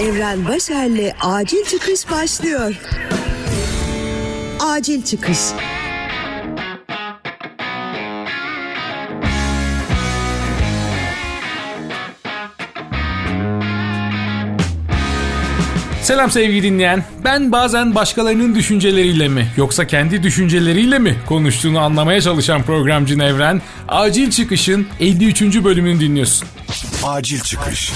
Evren Başer'le Acil Çıkış başlıyor. Acil Çıkış Selam sevgili dinleyen. Ben bazen başkalarının düşünceleriyle mi yoksa kendi düşünceleriyle mi konuştuğunu anlamaya çalışan programcı Nevren, Acil Çıkış'ın 53. bölümünü dinliyorsun. Acil Çıkış.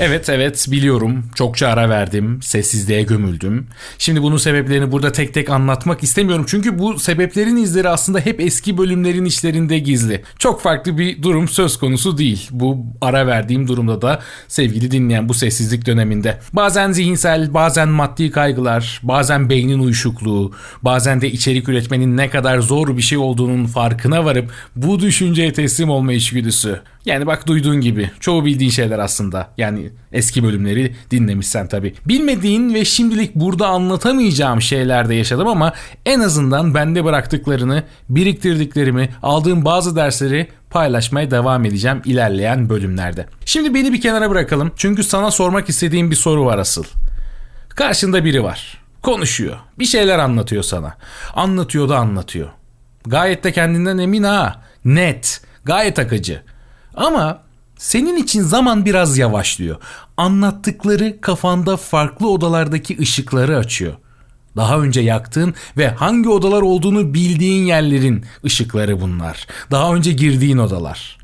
Evet evet biliyorum çokça ara verdim sessizliğe gömüldüm. Şimdi bunun sebeplerini burada tek tek anlatmak istemiyorum. Çünkü bu sebeplerin izleri aslında hep eski bölümlerin işlerinde gizli. Çok farklı bir durum söz konusu değil. Bu ara verdiğim durumda da sevgili dinleyen bu sessizlik döneminde. Bazen zihinsel bazen maddi kaygılar bazen beynin uyuşukluğu bazen de içerik üretmenin ne kadar zor bir şey olduğunun farkına varıp bu düşünceye teslim olma içgüdüsü. Yani bak duyduğun gibi çoğu bildiğin şeyler aslında. Yani eski bölümleri dinlemişsen tabii. Bilmediğin ve şimdilik burada anlatamayacağım şeyler de yaşadım ama en azından bende bıraktıklarını, biriktirdiklerimi, aldığım bazı dersleri paylaşmaya devam edeceğim ilerleyen bölümlerde. Şimdi beni bir kenara bırakalım çünkü sana sormak istediğim bir soru var asıl. Karşında biri var. Konuşuyor. Bir şeyler anlatıyor sana. Anlatıyor da anlatıyor. Gayet de kendinden emin ha. Net. Gayet akıcı. Ama senin için zaman biraz yavaşlıyor. Anlattıkları kafanda farklı odalardaki ışıkları açıyor. Daha önce yaktığın ve hangi odalar olduğunu bildiğin yerlerin ışıkları bunlar. Daha önce girdiğin odalar.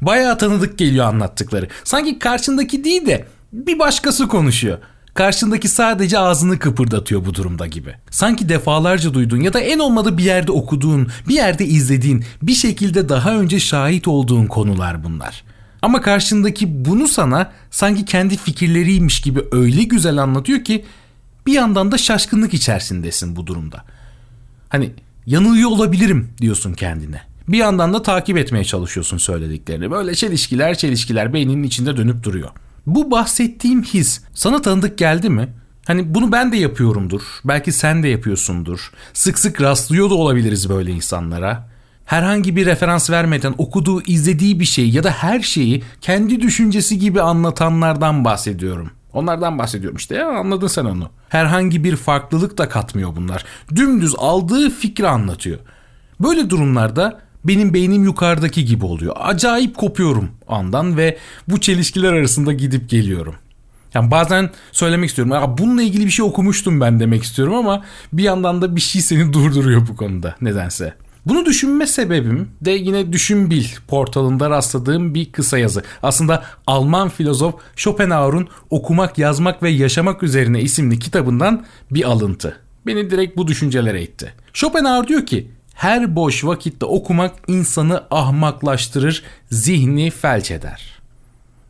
Bayağı tanıdık geliyor anlattıkları. Sanki karşındaki değil de bir başkası konuşuyor. Karşındaki sadece ağzını kıpırdatıyor bu durumda gibi. Sanki defalarca duyduğun ya da en olmadı bir yerde okuduğun, bir yerde izlediğin, bir şekilde daha önce şahit olduğun konular bunlar. Ama karşındaki bunu sana sanki kendi fikirleriymiş gibi öyle güzel anlatıyor ki bir yandan da şaşkınlık içerisindesin bu durumda. Hani yanılıyor olabilirim diyorsun kendine. Bir yandan da takip etmeye çalışıyorsun söylediklerini. Böyle çelişkiler çelişkiler beyninin içinde dönüp duruyor. Bu bahsettiğim his sana tanıdık geldi mi? Hani bunu ben de yapıyorumdur. Belki sen de yapıyorsundur. Sık sık rastlıyor da olabiliriz böyle insanlara. Herhangi bir referans vermeden okuduğu, izlediği bir şey ya da her şeyi kendi düşüncesi gibi anlatanlardan bahsediyorum. Onlardan bahsediyorum işte ya anladın sen onu. Herhangi bir farklılık da katmıyor bunlar. Dümdüz aldığı fikri anlatıyor. Böyle durumlarda benim beynim yukarıdaki gibi oluyor. Acayip kopuyorum andan ve bu çelişkiler arasında gidip geliyorum. Yani bazen söylemek istiyorum. Ya bununla ilgili bir şey okumuştum ben demek istiyorum ama bir yandan da bir şey seni durduruyor bu konuda nedense. Bunu düşünme sebebim de yine Düşün Bil portalında rastladığım bir kısa yazı. Aslında Alman filozof Schopenhauer'un Okumak, Yazmak ve Yaşamak Üzerine isimli kitabından bir alıntı. Beni direkt bu düşüncelere itti. Schopenhauer diyor ki her boş vakitte okumak insanı ahmaklaştırır, zihni felç eder.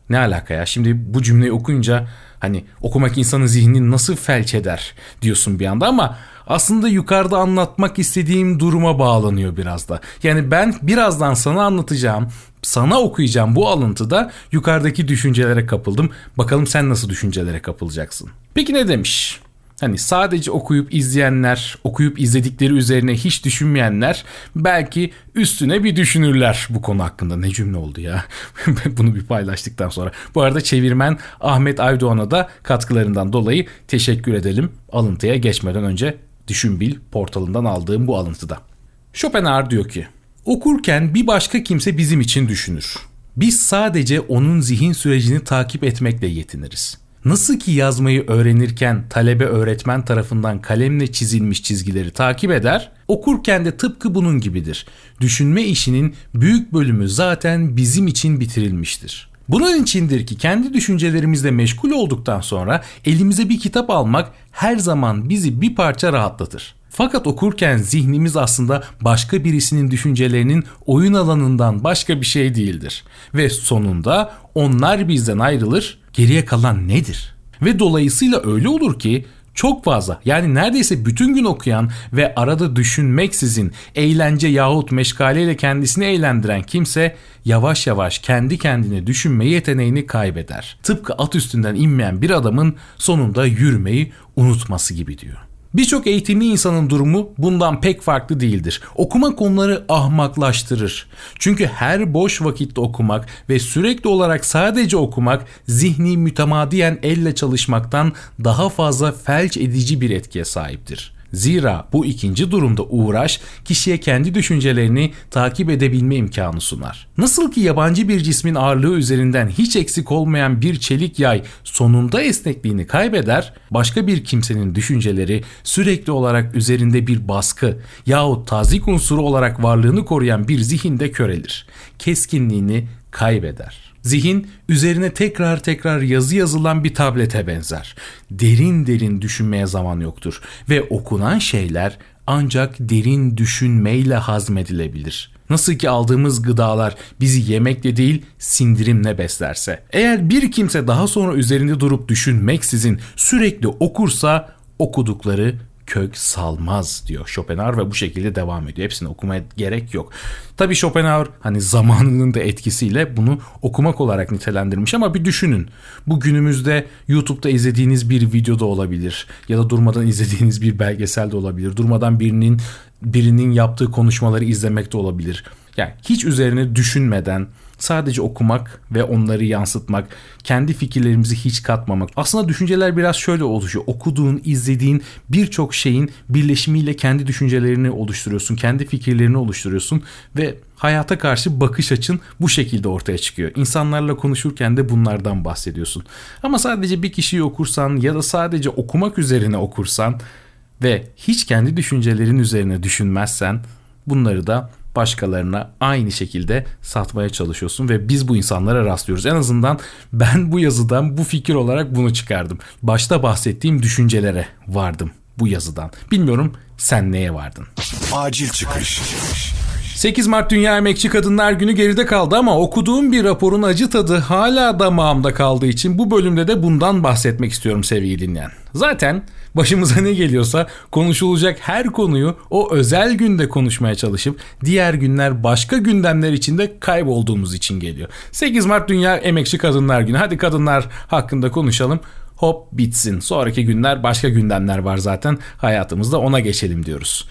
Ne alaka ya? Şimdi bu cümleyi okuyunca hani okumak insanın zihnini nasıl felç eder diyorsun bir anda ama aslında yukarıda anlatmak istediğim duruma bağlanıyor biraz da. Yani ben birazdan sana anlatacağım, sana okuyacağım bu alıntıda yukarıdaki düşüncelere kapıldım. Bakalım sen nasıl düşüncelere kapılacaksın. Peki ne demiş? Hani sadece okuyup izleyenler, okuyup izledikleri üzerine hiç düşünmeyenler belki üstüne bir düşünürler bu konu hakkında. Ne cümle oldu ya. Bunu bir paylaştıktan sonra. Bu arada çevirmen Ahmet Aydoğan'a da katkılarından dolayı teşekkür edelim. Alıntıya geçmeden önce Düşünbil portalından aldığım bu alıntıda. Schopenhauer diyor ki, okurken bir başka kimse bizim için düşünür. Biz sadece onun zihin sürecini takip etmekle yetiniriz. Nasıl ki yazmayı öğrenirken talebe öğretmen tarafından kalemle çizilmiş çizgileri takip eder, okurken de tıpkı bunun gibidir. Düşünme işinin büyük bölümü zaten bizim için bitirilmiştir. Bunun içindir ki kendi düşüncelerimizle meşgul olduktan sonra elimize bir kitap almak her zaman bizi bir parça rahatlatır. Fakat okurken zihnimiz aslında başka birisinin düşüncelerinin oyun alanından başka bir şey değildir. Ve sonunda onlar bizden ayrılır, geriye kalan nedir? Ve dolayısıyla öyle olur ki çok fazla yani neredeyse bütün gün okuyan ve arada düşünmeksizin eğlence yahut meşgaleyle kendisini eğlendiren kimse yavaş yavaş kendi kendine düşünme yeteneğini kaybeder. Tıpkı at üstünden inmeyen bir adamın sonunda yürümeyi unutması gibi diyor. Birçok eğitimli insanın durumu bundan pek farklı değildir. Okumak onları ahmaklaştırır. Çünkü her boş vakitte okumak ve sürekli olarak sadece okumak zihni mütemadiyen elle çalışmaktan daha fazla felç edici bir etkiye sahiptir. Zira bu ikinci durumda uğraş kişiye kendi düşüncelerini takip edebilme imkanı sunar. Nasıl ki yabancı bir cismin ağırlığı üzerinden hiç eksik olmayan bir çelik yay sonunda esnekliğini kaybeder, başka bir kimsenin düşünceleri sürekli olarak üzerinde bir baskı yahut tazik unsuru olarak varlığını koruyan bir zihinde körelir. Keskinliğini kaybeder. Zihin üzerine tekrar tekrar yazı yazılan bir tablete benzer. Derin derin düşünmeye zaman yoktur ve okunan şeyler ancak derin düşünmeyle hazmedilebilir. Nasıl ki aldığımız gıdalar bizi yemekle değil sindirimle beslerse. Eğer bir kimse daha sonra üzerinde durup düşünmeksizin sürekli okursa okudukları kök salmaz diyor Schopenhauer ve bu şekilde devam ediyor. Hepsini okumaya gerek yok. Tabi Schopenhauer hani zamanının da etkisiyle bunu okumak olarak nitelendirmiş ama bir düşünün. Bu günümüzde YouTube'da izlediğiniz bir videoda olabilir ya da durmadan izlediğiniz bir belgesel de olabilir. Durmadan birinin birinin yaptığı konuşmaları izlemek de olabilir. Yani hiç üzerine düşünmeden sadece okumak ve onları yansıtmak, kendi fikirlerimizi hiç katmamak. Aslında düşünceler biraz şöyle oluşuyor. Okuduğun, izlediğin birçok şeyin birleşimiyle kendi düşüncelerini oluşturuyorsun, kendi fikirlerini oluşturuyorsun ve hayata karşı bakış açın bu şekilde ortaya çıkıyor. İnsanlarla konuşurken de bunlardan bahsediyorsun. Ama sadece bir kişiyi okursan ya da sadece okumak üzerine okursan ve hiç kendi düşüncelerin üzerine düşünmezsen bunları da başkalarına aynı şekilde satmaya çalışıyorsun ve biz bu insanlara rastlıyoruz. En azından ben bu yazıdan bu fikir olarak bunu çıkardım. Başta bahsettiğim düşüncelere vardım bu yazıdan. Bilmiyorum sen neye vardın? Acil çıkış. 8 Mart Dünya Emekçi Kadınlar Günü geride kaldı ama okuduğum bir raporun acı tadı hala damağımda kaldığı için bu bölümde de bundan bahsetmek istiyorum sevgili dinleyen. Zaten başımıza ne geliyorsa konuşulacak her konuyu o özel günde konuşmaya çalışıp diğer günler başka gündemler içinde kaybolduğumuz için geliyor. 8 Mart Dünya Emekçi Kadınlar Günü. Hadi kadınlar hakkında konuşalım hop bitsin. Sonraki günler başka gündemler var zaten. Hayatımızda ona geçelim diyoruz.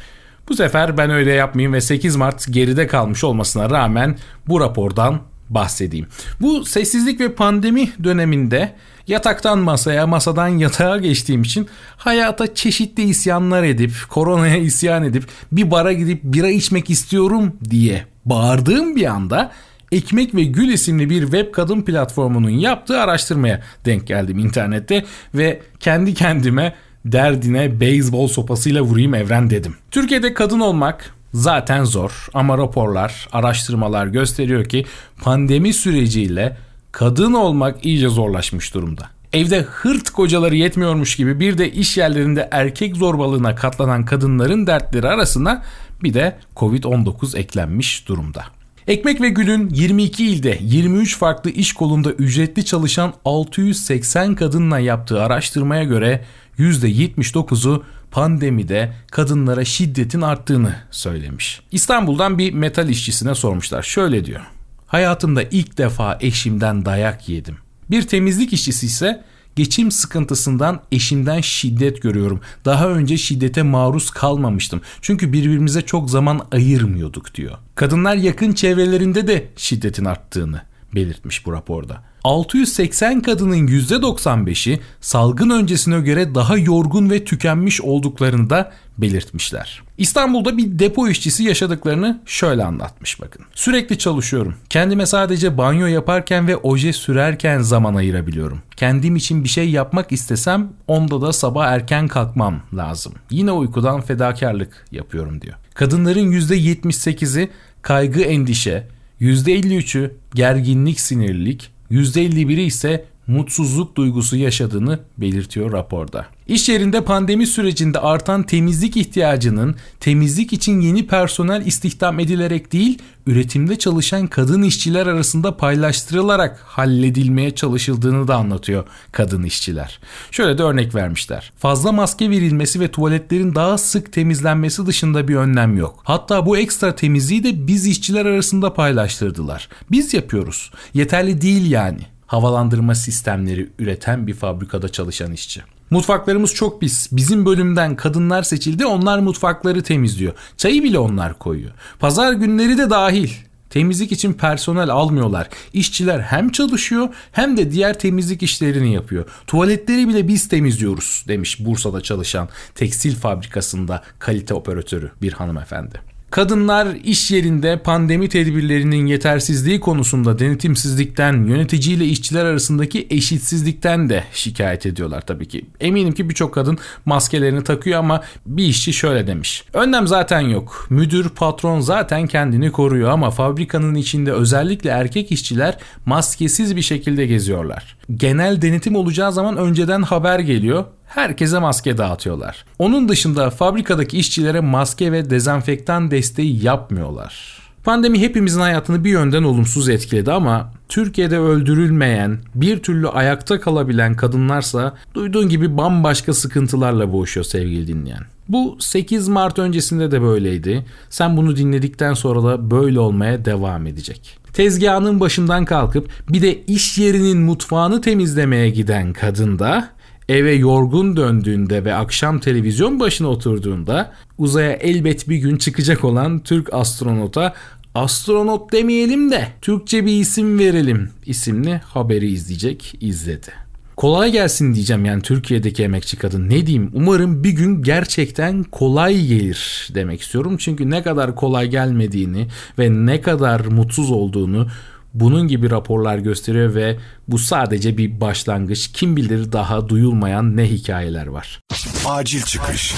Bu sefer ben öyle yapmayayım ve 8 Mart geride kalmış olmasına rağmen bu rapordan bahsedeyim. Bu sessizlik ve pandemi döneminde yataktan masaya, masadan yatağa geçtiğim için hayata çeşitli isyanlar edip, koronaya isyan edip bir bara gidip bira içmek istiyorum diye bağırdığım bir anda Ekmek ve Gül isimli bir web kadın platformunun yaptığı araştırmaya denk geldim internette ve kendi kendime derdine beyzbol sopasıyla vurayım evren dedim. Türkiye'de kadın olmak zaten zor ama raporlar, araştırmalar gösteriyor ki pandemi süreciyle kadın olmak iyice zorlaşmış durumda. Evde hırt kocaları yetmiyormuş gibi bir de iş yerlerinde erkek zorbalığına katlanan kadınların dertleri arasına bir de Covid-19 eklenmiş durumda. Ekmek ve Gül'ün 22 ilde 23 farklı iş kolunda ücretli çalışan 680 kadınla yaptığı araştırmaya göre %79'u pandemide kadınlara şiddetin arttığını söylemiş. İstanbul'dan bir metal işçisine sormuşlar. Şöyle diyor. Hayatımda ilk defa eşimden dayak yedim. Bir temizlik işçisi ise geçim sıkıntısından eşimden şiddet görüyorum. Daha önce şiddete maruz kalmamıştım. Çünkü birbirimize çok zaman ayırmıyorduk diyor. Kadınlar yakın çevrelerinde de şiddetin arttığını belirtmiş bu raporda. 680 kadının %95'i salgın öncesine göre daha yorgun ve tükenmiş olduklarını da belirtmişler. İstanbul'da bir depo işçisi yaşadıklarını şöyle anlatmış bakın. Sürekli çalışıyorum. Kendime sadece banyo yaparken ve oje sürerken zaman ayırabiliyorum. Kendim için bir şey yapmak istesem onda da sabah erken kalkmam lazım. Yine uykudan fedakarlık yapıyorum diyor. Kadınların %78'i kaygı endişe, %53'ü gerginlik sinirlilik, %51'i ise mutsuzluk duygusu yaşadığını belirtiyor raporda. İş yerinde pandemi sürecinde artan temizlik ihtiyacının temizlik için yeni personel istihdam edilerek değil, üretimde çalışan kadın işçiler arasında paylaştırılarak halledilmeye çalışıldığını da anlatıyor kadın işçiler. Şöyle de örnek vermişler. Fazla maske verilmesi ve tuvaletlerin daha sık temizlenmesi dışında bir önlem yok. Hatta bu ekstra temizliği de biz işçiler arasında paylaştırdılar. Biz yapıyoruz. Yeterli değil yani. havalandırma sistemleri üreten bir fabrikada çalışan işçi. Mutfaklarımız çok pis. Bizim bölümden kadınlar seçildi onlar mutfakları temizliyor. Çayı bile onlar koyuyor. Pazar günleri de dahil. Temizlik için personel almıyorlar. İşçiler hem çalışıyor hem de diğer temizlik işlerini yapıyor. Tuvaletleri bile biz temizliyoruz demiş Bursa'da çalışan tekstil fabrikasında kalite operatörü bir hanımefendi. Kadınlar iş yerinde pandemi tedbirlerinin yetersizliği konusunda denetimsizlikten, yöneticiyle işçiler arasındaki eşitsizlikten de şikayet ediyorlar tabii ki. Eminim ki birçok kadın maskelerini takıyor ama bir işçi şöyle demiş. Önlem zaten yok. Müdür, patron zaten kendini koruyor ama fabrikanın içinde özellikle erkek işçiler maskesiz bir şekilde geziyorlar. Genel denetim olacağı zaman önceden haber geliyor herkese maske dağıtıyorlar. Onun dışında fabrikadaki işçilere maske ve dezenfektan desteği yapmıyorlar. Pandemi hepimizin hayatını bir yönden olumsuz etkiledi ama Türkiye'de öldürülmeyen, bir türlü ayakta kalabilen kadınlarsa duyduğun gibi bambaşka sıkıntılarla boğuşuyor sevgili dinleyen. Bu 8 Mart öncesinde de böyleydi. Sen bunu dinledikten sonra da böyle olmaya devam edecek. Tezgahının başından kalkıp bir de iş yerinin mutfağını temizlemeye giden kadın da eve yorgun döndüğünde ve akşam televizyon başına oturduğunda uzaya elbet bir gün çıkacak olan Türk astronota astronot demeyelim de Türkçe bir isim verelim isimli haberi izleyecek, izledi. Kolay gelsin diyeceğim yani Türkiye'deki emekçi kadın. Ne diyeyim? Umarım bir gün gerçekten kolay gelir demek istiyorum. Çünkü ne kadar kolay gelmediğini ve ne kadar mutsuz olduğunu bunun gibi raporlar gösteriyor ve bu sadece bir başlangıç. Kim bilir daha duyulmayan ne hikayeler var. Acil çıkış.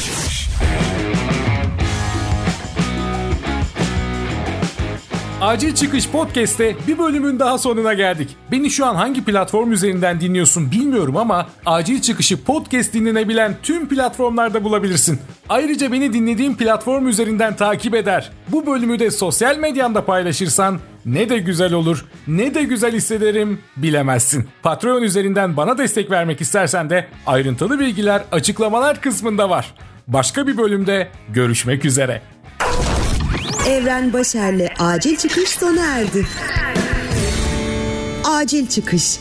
Acil Çıkış Podcast'te bir bölümün daha sonuna geldik. Beni şu an hangi platform üzerinden dinliyorsun bilmiyorum ama Acil Çıkış'ı podcast dinlenebilen tüm platformlarda bulabilirsin. Ayrıca beni dinlediğin platform üzerinden takip eder. Bu bölümü de sosyal medyanda paylaşırsan ne de güzel olur, ne de güzel hissederim bilemezsin. Patreon üzerinden bana destek vermek istersen de ayrıntılı bilgiler açıklamalar kısmında var. Başka bir bölümde görüşmek üzere. Evren Başer'le acil çıkış sona erdi. Acil çıkış.